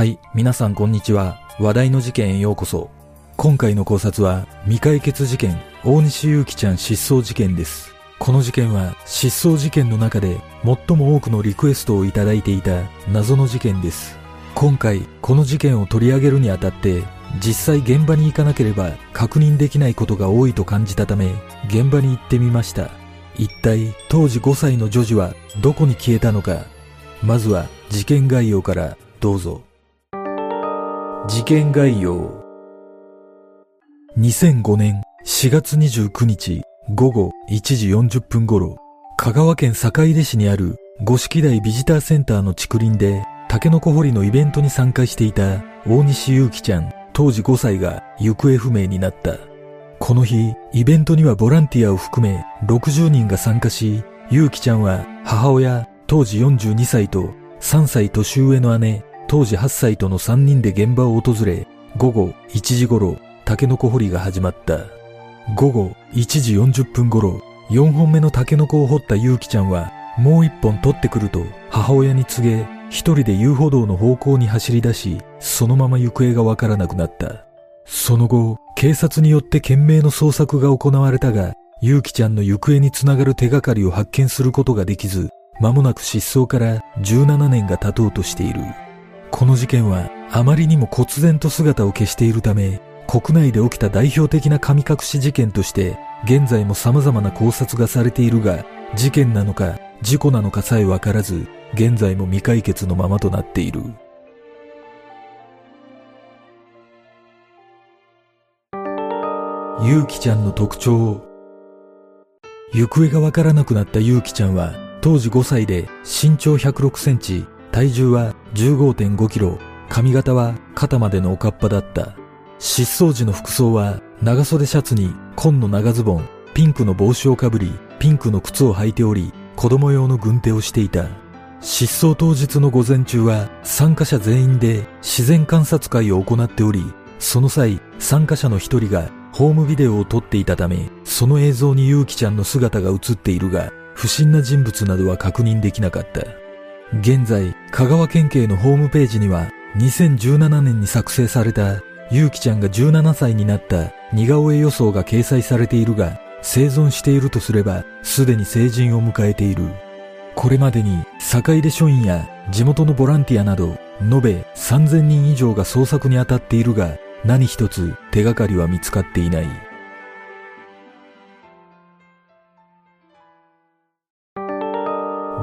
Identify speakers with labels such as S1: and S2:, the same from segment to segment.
S1: はい、皆さんこんにちは。話題の事件へようこそ。今回の考察は、未解決事件、大西祐希ちゃん失踪事件です。この事件は、失踪事件の中で、最も多くのリクエストをいただいていた謎の事件です。今回、この事件を取り上げるにあたって、実際現場に行かなければ確認できないことが多いと感じたため、現場に行ってみました。一体、当時5歳の女児はどこに消えたのか。まずは、事件概要からどうぞ。事件概要。2005年4月29日午後1時40分頃、香川県坂出市にある五色台ビジターセンターの竹林で、タケノコ掘りのイベントに参加していた大西祐希ちゃん、当時5歳が行方不明になった。この日、イベントにはボランティアを含め60人が参加し、祐希ちゃんは母親、当時42歳と3歳年上の姉、当時8歳との3人で現場を訪れ、午後1時頃、タケノコ掘りが始まった。午後1時40分頃、4本目のタケノコを掘った祐希ちゃんは、もう1本取ってくると母親に告げ、一人で遊歩道の方向に走り出し、そのまま行方がわからなくなった。その後、警察によって懸命の捜索が行われたが、祐希ちゃんの行方につながる手がかりを発見することができず、間もなく失踪から17年が経とうとしている。この事件はあまりにも忽然と姿を消しているため、国内で起きた代表的な神隠し事件として、現在も様々な考察がされているが、事件なのか事故なのかさえわからず、現在も未解決のままとなっている。ゆうきちゃんの特徴行方がわからなくなったゆうきちゃんは、当時5歳で身長106センチ、体重は15.5キロ、髪型は肩までのおかっぱだった。失踪時の服装は長袖シャツに紺の長ズボン、ピンクの帽子をかぶり、ピンクの靴を履いており、子供用の軍手をしていた。失踪当日の午前中は参加者全員で自然観察会を行っており、その際参加者の一人がホームビデオを撮っていたため、その映像にゆうきちゃんの姿が映っているが、不審な人物などは確認できなかった。現在、香川県警のホームページには、2017年に作成された、ゆうきちゃんが17歳になった似顔絵予想が掲載されているが、生存しているとすれば、すでに成人を迎えている。これまでに、坂出署員や地元のボランティアなど、延べ3000人以上が捜索に当たっているが、何一つ手がかりは見つかっていない。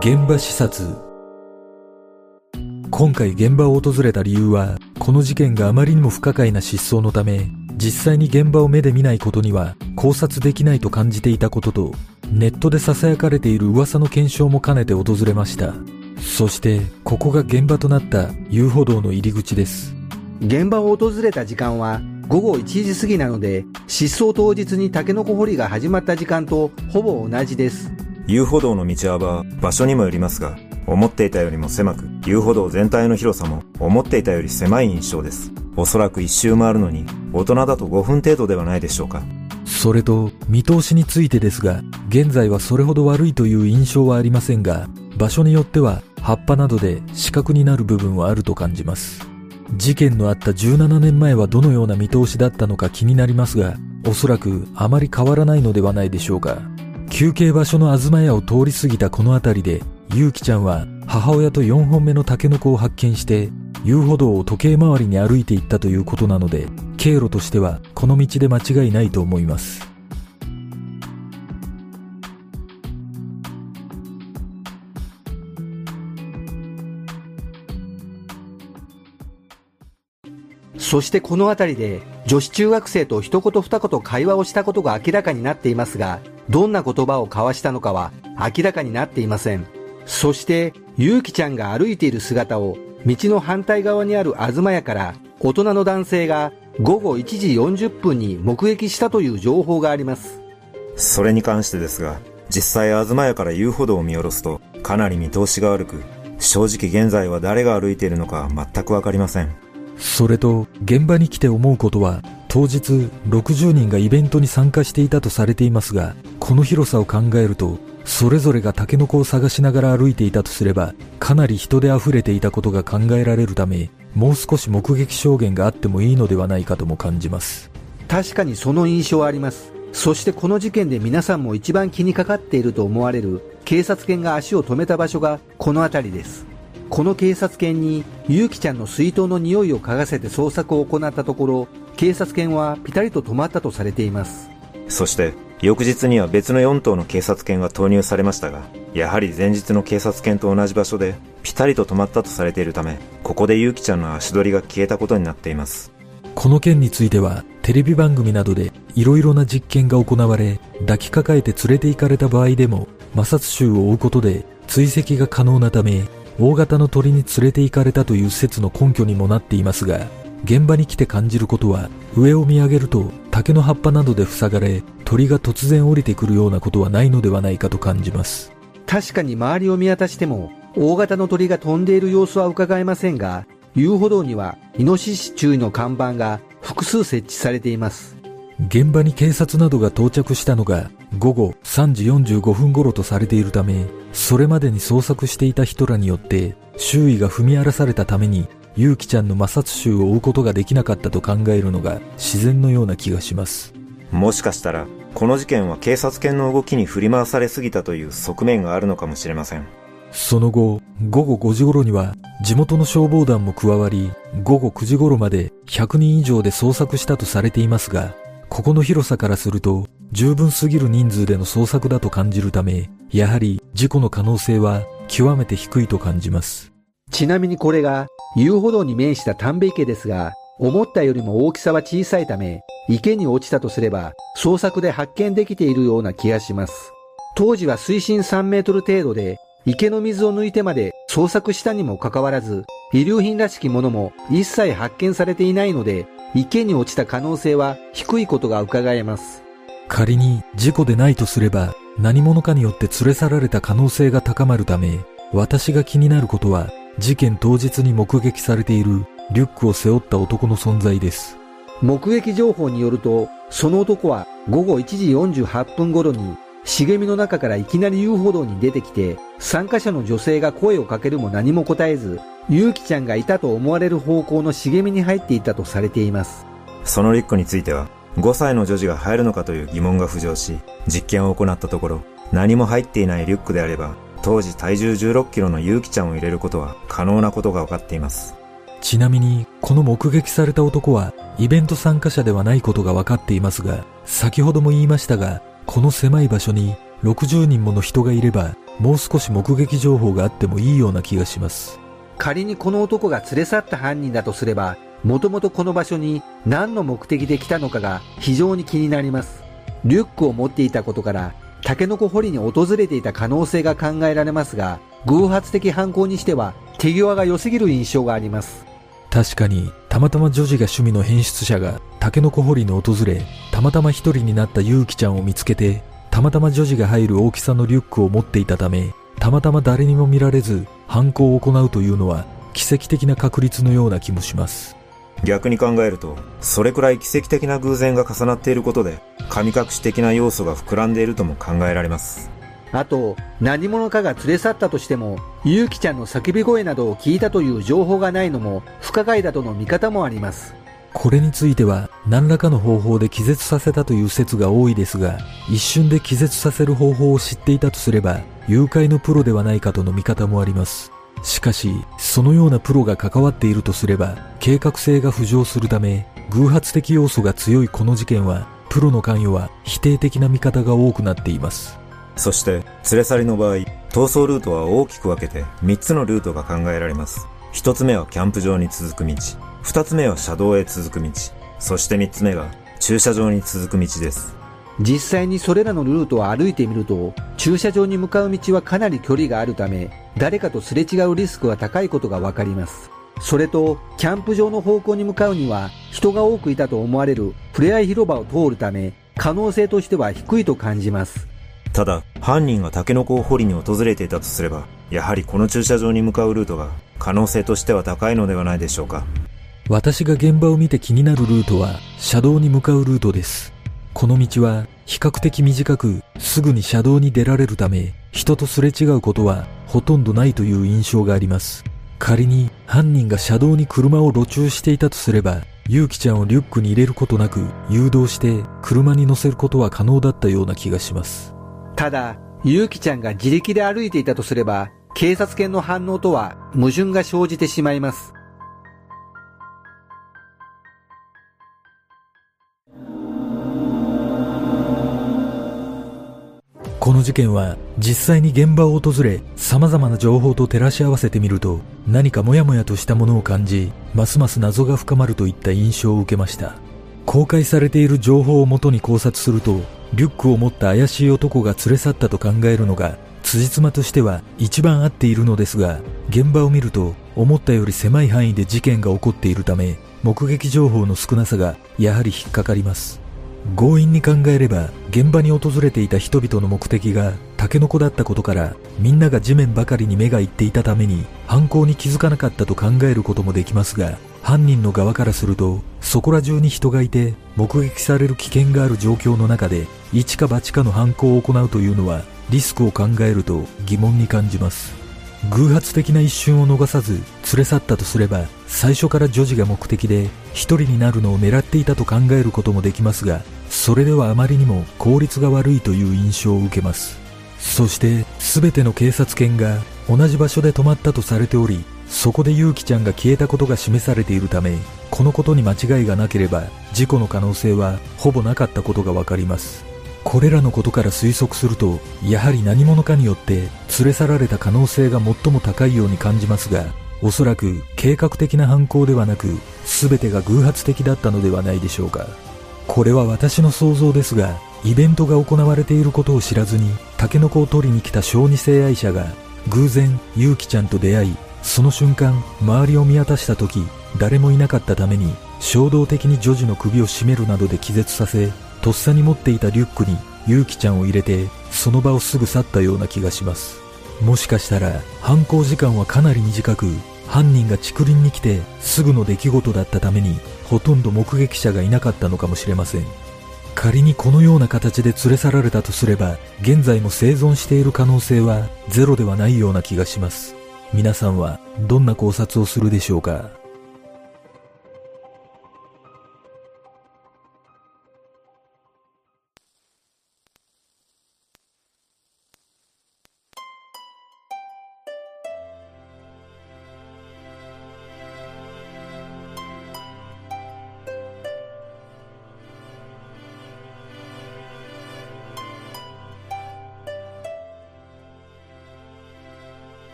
S1: 現場視察今回現場を訪れた理由は、この事件があまりにも不可解な失踪のため、実際に現場を目で見ないことには考察できないと感じていたことと、ネットで囁かれている噂の検証も兼ねて訪れました。そして、ここが現場となった遊歩道の入り口です。
S2: 現場を訪れた時間は午後1時過ぎなので、失踪当日にタケノコ掘りが始まった時間とほぼ同じです。
S3: 遊歩道の道幅は場所にもよりますが、思っていたよりも狭く、遊歩道全体の広さも思っていたより狭い印象です。おそらく一周回るのに、大人だと5分程度ではないでしょうか。
S1: それと、見通しについてですが、現在はそれほど悪いという印象はありませんが、場所によっては葉っぱなどで死角になる部分はあると感じます。事件のあった17年前はどのような見通しだったのか気になりますが、おそらくあまり変わらないのではないでしょうか。休憩場所の東屋を通り過ぎたこの辺りで、ゆうきちゃんは母親と4本目のタケノコを発見して、遊歩道を時計回りに歩いていったということなので、経路としてはこの道で間違いないと思います。
S2: そしてこの辺りで女子中学生と一言二言会話をしたことが明らかになっていますが、どんな言葉を交わしたのかは明らかになっていません。そして、ゆうきちゃんが歩いている姿を道の反対側にある東屋から大人の男性が午後1時40分に目撃したという情報があります。
S3: それに関してですが、実際東屋から遊歩道を見下ろすと、かなり見通しが悪く、正直現在は誰が歩いているのか全くわかりません。
S1: それと、現場に来て思うことは、当日60人がイベントに参加していたとされていますが、この広さを考えると、それぞれがタケノコを探しながら歩いていたとすれば、かなり人で溢れていたことが考えられるため、もう少し目撃証言があってもいいのではないかとも感じます。
S2: 確かにその印象はあります。そしてこの事件で皆さんも一番気にかかっていると思われる警察犬が足を止めた場所がこの辺りです。この警察犬に、ゆうきちゃんの水筒の匂いを嗅がせて捜索を行ったところ、警察犬はピタリと止まったとされています。
S3: そして、翌日には別の4頭の警察犬が投入されましたが、やはり前日の警察犬と同じ場所で、ピタリと止まったとされているため、ここでゆうきちゃんの足取りが消えたことになっています。
S1: この件については、テレビ番組などで色々な実験が行われ、抱きかかえて連れて行かれた場合でも、摩擦臭を追うことで追跡が可能なため、大型の鳥に連れて行かれたという説の根拠にもなっていますが、現場に来て感じることは、上を見上げると竹の葉っぱなどで塞がれ、鳥が突然降りてくるようなことはないのではないかと感じます。
S2: 確かに周りを見渡しても、大型の鳥が飛んでいる様子は伺えませんが、遊歩道にはイノシシ注意の看板が複数設置されています。
S1: 現場に警察などが到着したのが午後3時45分頃とされているため、それまでに捜索していた人らによって周囲が踏み荒らされたために、ゆうきちゃんの摩擦臭を追うことができなかったと考えるのが自然のような気がします。
S3: もしかしたら、この事件は警察犬の動きに振り回されすぎたという側面があるのかもしれません。
S1: その後、午後5時頃には地元の消防団も加わり、午後9時頃まで100人以上で捜索したとされていますが、ここの広さからすると十分すぎる人数での捜索だと感じるため、やはり事故の可能性は極めて低いと感じます。
S2: ちなみにこれが遊歩道に面した田んべ池ですが、思ったよりも大きさは小さいため、池に落ちたとすれば捜索で発見できているような気がします。当時は水深3メートル程度で、池の水を抜いてまで捜索したにもかかわらず、遺留品らしきものも一切発見されていないので、池に落ちた可能性は低いことが伺えます。
S1: 仮に事故でないとすれば何者かによって連れ去られた可能性が高まるため、私が気になることは事件当日に目撃されているリュックを背負った男の存在です。
S2: 目撃情報によると、その男は午後1時48分頃に茂みの中からいきなり遊歩道に出てきて、参加者の女性が声をかけるも何も答えず、ゆうきちゃんがいたと思われる方向の茂みに入っていたとされています。
S3: そのリックについては、5歳の女児が入るのかという疑問が浮上し、実験を行ったところ、何も入っていないリュックであれば、当時体重16キロのゆうきちゃんを入れることは可能なことが分かっています。
S1: ちなみに、この目撃された男は、イベント参加者ではないことが分かっていますが、先ほども言いましたが、この狭い場所に60人もの人がいれば、もう少し目撃情報があってもいいような気がします。
S2: 仮にこの男が連れ去った犯人だとすれば、もともとこの場所に何の目的で来たのかが非常に気になります。リュックを持っていたことから、タケノコ掘りに訪れていた可能性が考えられますが、偶発的犯行にしては手際が良すぎる印象があります。
S1: 確かに、たまたま女児が趣味の変質者がタケノコ掘りに訪れ、たまたま一人になったユウキちゃんを見つけて、たまたま女児が入る大きさのリュックを持っていたため、たまたま誰にも見られず犯行を行うというのは奇跡的な確率のような気もします。
S3: 逆に考えると、それくらい奇跡的な偶然が重なっていることで、神隠し的な要素が膨らんでいるとも考えられます。
S2: あと、何者かが連れ去ったとしても、ゆうきちゃんの叫び声などを聞いたという情報がないのも不可解だとの見方もあります。
S1: これについては何らかの方法で気絶させたという説が多いですが、一瞬で気絶させる方法を知っていたとすれば、誘拐のプロではないかとの見方もあります。しかし、そのようなプロが関わっているとすれば、計画性が浮上するため、偶発的要素が強いこの事件は、プロの関与は否定的な見方が多くなっています。
S3: そして、連れ去りの場合、逃走ルートは大きく分けて3つのルートが考えられます。1つ目はキャンプ場に続く道。2つ目は車道へ続く道。そして3つ目が駐車場に続く道です。
S2: 実際にそれらのルートを歩いてみると、駐車場に向かう道はかなり距離があるため、誰かとすれ違うリスクは高いことがわかります。それと、キャンプ場の方向に向かうには、人が多くいたと思われるプレア広場を通るため、可能性としては低いと感じます。
S3: ただ、犯人がタケノコを掘りに訪れていたとすれば、やはりこの駐車場に向かうルートが可能性としては高いのではないでしょうか。
S1: 私が現場を見て気になるルートは、車道に向かうルートです。この道は、比較的短くすぐに車道に出られるため人とすれ違うことはほとんどないという印象があります。仮に犯人が車道に車を路駐していたとすれば、ゆうきちゃんをリュックに入れることなく誘導して車に乗せることは可能だったような気がします。
S2: ただ、ゆうきちゃんが自力で歩いていたとすれば、警察犬の反応とは矛盾が生じてしまいます。
S1: この事件は実際に現場を訪れ様々な情報と照らし合わせてみると何かモヤモヤとしたものを感じますます謎が深まるといった印象を受けました。公開されている情報をもとに考察するとリュックを持った怪しい男が連れ去ったと考えるのが辻褄としては一番合っているのですが現場を見ると思ったより狭い範囲で事件が起こっているため目撃情報の少なさがやはり引っかかります。強引に考えれば現場に訪れていた人々の目的がタケノコだったことからみんなが地面ばかりに目がいっていたために犯行に気づかなかったと考えることもできますが犯人の側からするとそこら中に人がいて目撃される危険がある状況の中で一か八かの犯行を行うというのはリスクを考えると疑問に感じます。偶発的な一瞬を逃さず連れ去ったとすれば最初から女児が目的で一人になるのを狙っていたと考えることもできますがそれではあまりにも効率が悪いという印象を受けます。そして全ての警察犬が同じ場所で止まったとされておりそこで結城ちゃんが消えたことが示されているためこのことに間違いがなければ事故の可能性はほぼなかったことがわかります。これらのことから推測するとやはり何者かによって連れ去られた可能性が最も高いように感じますがおそらく計画的な犯行ではなく全てが偶発的だったのではないでしょうか。これは私の想像ですがイベントが行われていることを知らずにタケノコを取りに来た小児性愛者が偶然ユウキちゃんと出会いその瞬間周りを見渡した時誰もいなかったために衝動的に女児の首を絞めるなどで気絶させとっさに持っていたリュックにユウキちゃんを入れてその場をすぐ去ったような気がします。もしかしたら犯行時間はかなり短く犯人が竹林に来てすぐの出来事だったためにほとんど目撃者がいなかったのかもしれません。仮にこのような形で連れ去られたとすれば現在も生存している可能性はゼロではないような気がします。皆さんはどんな考察をするでしょうか？